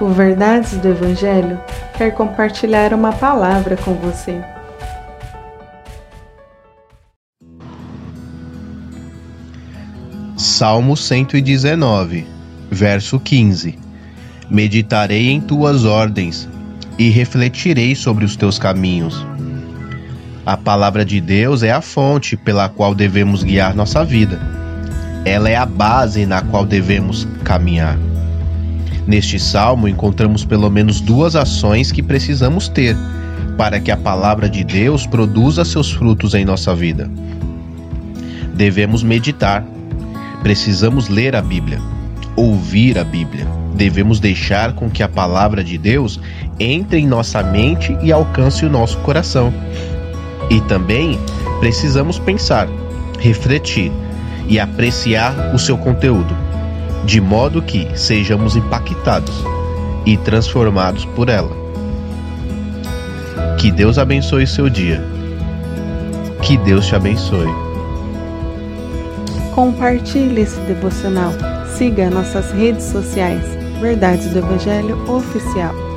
O Verdades do Evangelho quer compartilhar uma palavra com você. Salmo 119, verso 15 Meditarei em tuas ordens e refletirei sobre os teus caminhos. A palavra de Deus é a fonte pela qual devemos guiar nossa vida. Ela é a base na qual devemos caminhar. Neste salmo encontramos pelo menos duas ações que precisamos ter para que a palavra de Deus produza seus frutos em nossa vida. Devemos meditar Precisamos ler a Bíblia, ouvir a Bíblia. Devemos deixar com que a palavra de Deus entre em nossa mente e alcance o nosso coração. E também precisamos pensar, refletir e apreciar o seu conteúdo, de modo que sejamos impactados e transformados por ela. Que Deus abençoe seu dia. Que Deus te abençoe. Compartilhe esse devocional. Siga nossas redes sociais. Verdades do Evangelho Oficial.